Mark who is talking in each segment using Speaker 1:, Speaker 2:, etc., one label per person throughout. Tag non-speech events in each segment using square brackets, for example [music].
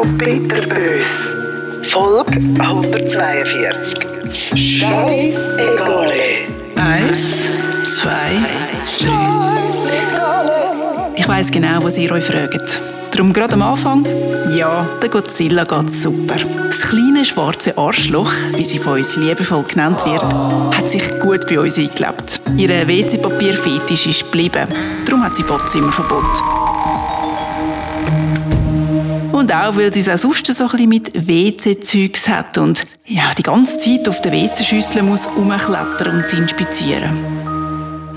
Speaker 1: Frau Peter Bös. Folge 142. Das Scheissegale.
Speaker 2: Eins, zwei, drei. Ich weiss genau, was ihr euch fragt. Darum gerade am Anfang, ja, der Godzilla geht super. Das kleine schwarze Arschloch, wie sie von uns liebevoll genannt wird, hat sich gut bei uns eingelebt. Ihr WC-Papier-Fetisch ist geblieben. Darum hat sie Badzimmerverbot. Und auch, weil sie es auch sonst so ein bisschen mit WC-Zeugs hat und ja, die ganze Zeit auf der WC-Schüssel muss rumklettern und sie inspizieren.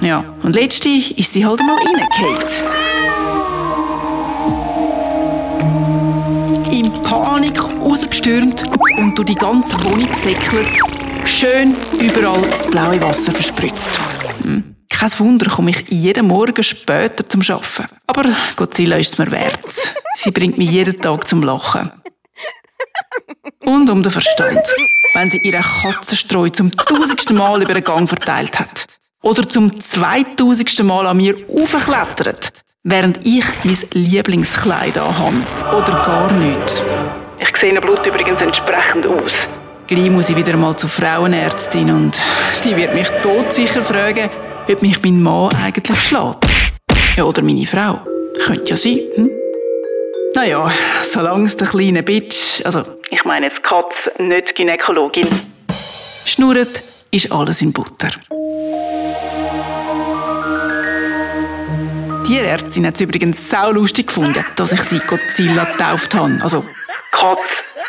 Speaker 2: Ja, und letztlich ist sie halt mal reingefallen. In Panik rausgestürmt und durch die ganze Wohnung gesäckelt, schön überall das blaue Wasser verspritzt. Hm. Kein Wunder, komme ich jeden Morgen später zum Arbeiten. Aber Godzilla ist es mir wert. Sie bringt mich jeden Tag zum Lachen. Und um den Verstand. Wenn sie ihre Katzenstreu zum tausendsten Mal über den Gang verteilt hat. Oder zum zweitausendsten Mal an mir aufklettert, während ich mein Lieblingskleid anhabe. Oder gar nicht. Ich sehe Blut übrigens entsprechend aus. Gleich muss ich wieder mal zur Frauenärztin und die wird mich todsicher fragen, ob mich mein Mann eigentlich schlägt. Ja, oder meine Frau. Könnte ja sein. Hm? Naja, solange es der kleine Bitch, also ich meine jetzt Katz, nicht Gynäkologin, schnurrt, ist alles in Butter. Die Ärztin hat es übrigens sau lustig gefunden, dass ich sie Godzilla getauft habe. Also Katz,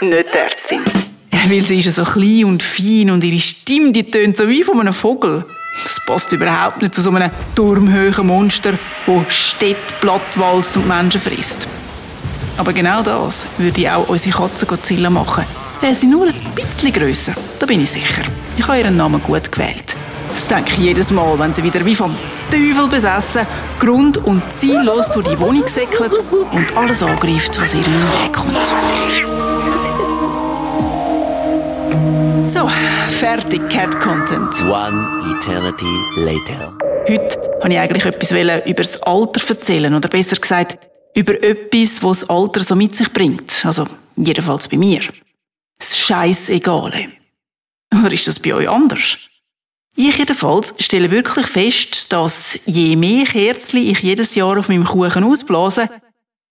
Speaker 2: nicht Ärztin. [laughs] Weil sie ist so klein und fein und ihre Stimme die tönt so wie von einem Vogel. Das passt überhaupt nicht zu so einem turmhöhen Monster, wo Städte plattwalzt und Menschen frisst. Aber genau das würde auch unsere Katze Godzilla machen. Wäre sie nur ein bisschen grösser, da bin ich sicher. Ich habe ihren Namen gut gewählt. Das denke ich jedes Mal, wenn sie wieder wie vom Teufel besessen, grund- und ziellos durch die Wohnung säckelt und alles angreift, was ihr in den Weg kommt. So, fertig Cat Content.
Speaker 3: One eternity later.
Speaker 2: Heute wollte ich eigentlich etwas über das Alter erzählen, oder besser gesagt, über etwas, was das Alter so mit sich bringt. Also, jedenfalls bei mir. Das Scheissegale. Oder ist das bei euch anders? Ich jedenfalls stelle wirklich fest, dass je mehr Kerzen ich jedes Jahr auf meinem Kuchen ausblase,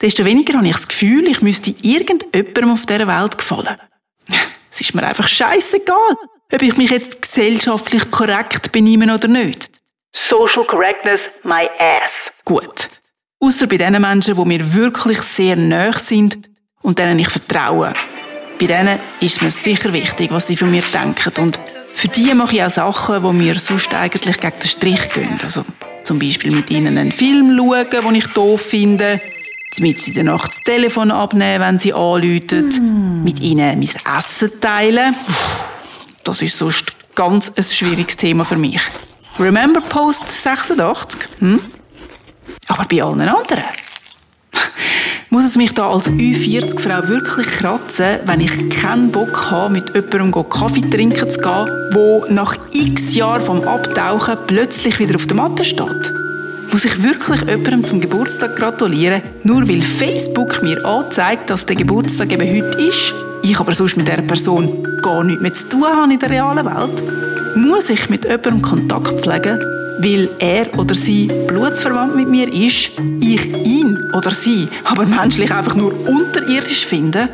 Speaker 2: desto weniger habe ich das Gefühl, ich müsste irgendjemandem auf dieser Welt gefallen. Ist mir einfach scheißegal, ob ich mich jetzt gesellschaftlich korrekt benehme oder nicht. Social Correctness, my ass. Gut. Außer bei den Menschen, die mir wirklich sehr nahe sind und denen ich vertraue. Bei denen ist mir sicher wichtig, was sie von mir denken. Und für die mache ich auch Sachen, die mir sonst eigentlich gegen den Strich gehen. Also zum Beispiel mit ihnen einen Film schauen, den ich doof finde. Mit in der Nacht das Telefon abnehmen, wenn sie anrufen. Mm. Mit ihnen mein Essen teilen. Das ist sonst ganz ein schwieriges Thema für mich. Remember Post 86? Hm? Aber bei allen anderen? Muss es mich da als Ü40-Frau wirklich kratzen, wenn ich keinen Bock habe, mit jemandem Kaffee trinken zu gehen, wo nach x Jahren vom Abtauchen plötzlich wieder auf der Matte steht? Muss ich wirklich jemandem zum Geburtstag gratulieren, nur weil Facebook mir anzeigt, dass der Geburtstag eben heute ist, ich aber sonst mit dieser Person gar nichts mehr zu tun habe in der realen Welt? Muss ich mit jemandem Kontakt pflegen, weil er oder sie blutsverwandt mit mir ist, ich ihn oder sie aber menschlich einfach nur unterirdisch finde,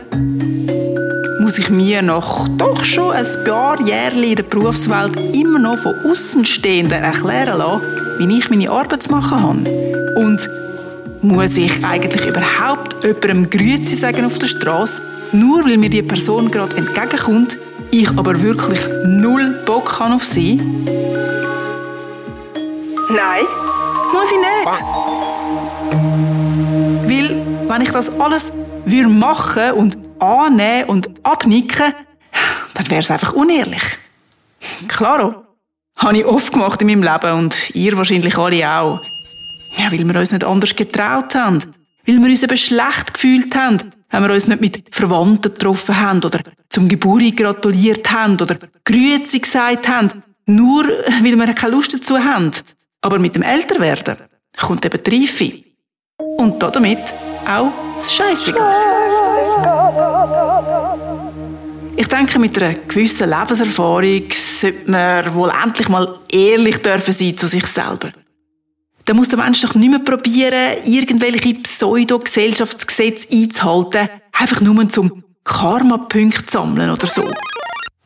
Speaker 2: muss ich mir nach doch schon ein paar Jahren in der Berufswelt immer noch von Außenstehenden erklären lassen, wie ich meine Arbeit zu machen habe. Und muss ich eigentlich überhaupt jemandem Grüezi sagen auf der Straße, nur weil mir die Person gerade entgegenkommt, ich aber wirklich null Bock habe auf sie? Nein, muss ich nicht. Weil, wenn ich das alles würde machen und annehmen und abnicken, dann wäre es einfach unehrlich. Klaro, habe ich oft gemacht in meinem Leben und ihr wahrscheinlich alle auch. Ja, weil wir uns nicht anders getraut haben. Weil wir uns eben schlecht gefühlt haben, wenn wir uns nicht mit Verwandten getroffen haben oder zum Geburt gratuliert haben oder Grüezi gesagt haben, nur weil wir keine Lust dazu haben. Aber mit dem Älterwerden kommt eben die Reife. Und damit auch das Scheissegal. Ich denke, mit einer gewissen Lebenserfahrung sollte man wohl endlich mal ehrlich dürfen sein zu sich selber. Da muss der Mensch doch nicht mehr probieren, irgendwelche Pseudo-Gesellschaftsgesetze einzuhalten, einfach nur zum Karma-Punkte sammeln oder so.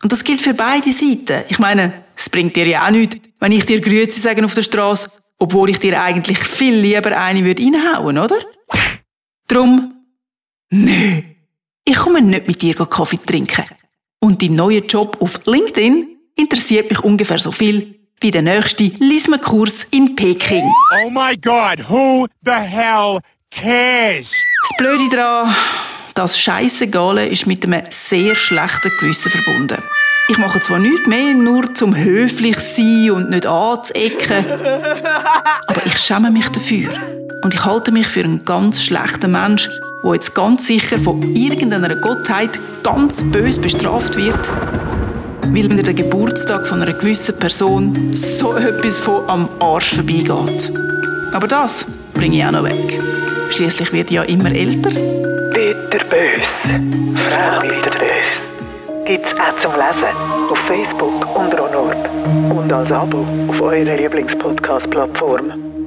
Speaker 2: Und das gilt für beide Seiten. Ich meine, es bringt dir ja auch nichts, wenn ich dir Grüezi sagen auf der Straße, obwohl ich dir eigentlich viel lieber eine würde reinhauen, oder? Drum, nö, ich komme nicht mit dir Kaffee trinken. Und dein neuer Job auf LinkedIn interessiert mich ungefähr so viel wie der nächste Lisme-Kurs in Peking.
Speaker 4: Oh my god, who the hell cares?
Speaker 2: Das Blöde daran, das Scheissegale ist mit einem sehr schlechten Gewissen verbunden. Ich mache zwar nichts mehr, nur zum höflich sein und nicht anzuecken, [laughs] aber ich schäme mich dafür. Und ich halte mich für einen ganz schlechten Mensch, der jetzt ganz sicher von irgendeiner Gottheit ganz bös bestraft wird, weil mir der Geburtstag von einer gewissen Person so etwas von am Arsch vorbeigeht. Aber das bringe ich auch noch weg. Schließlich wird ja immer älter.
Speaker 1: Bitterbös. Frau Bitterbös. Gibt's auch zum Lesen auf Facebook unter Honorb und als Abo auf eurer Lieblingspodcast-Plattform.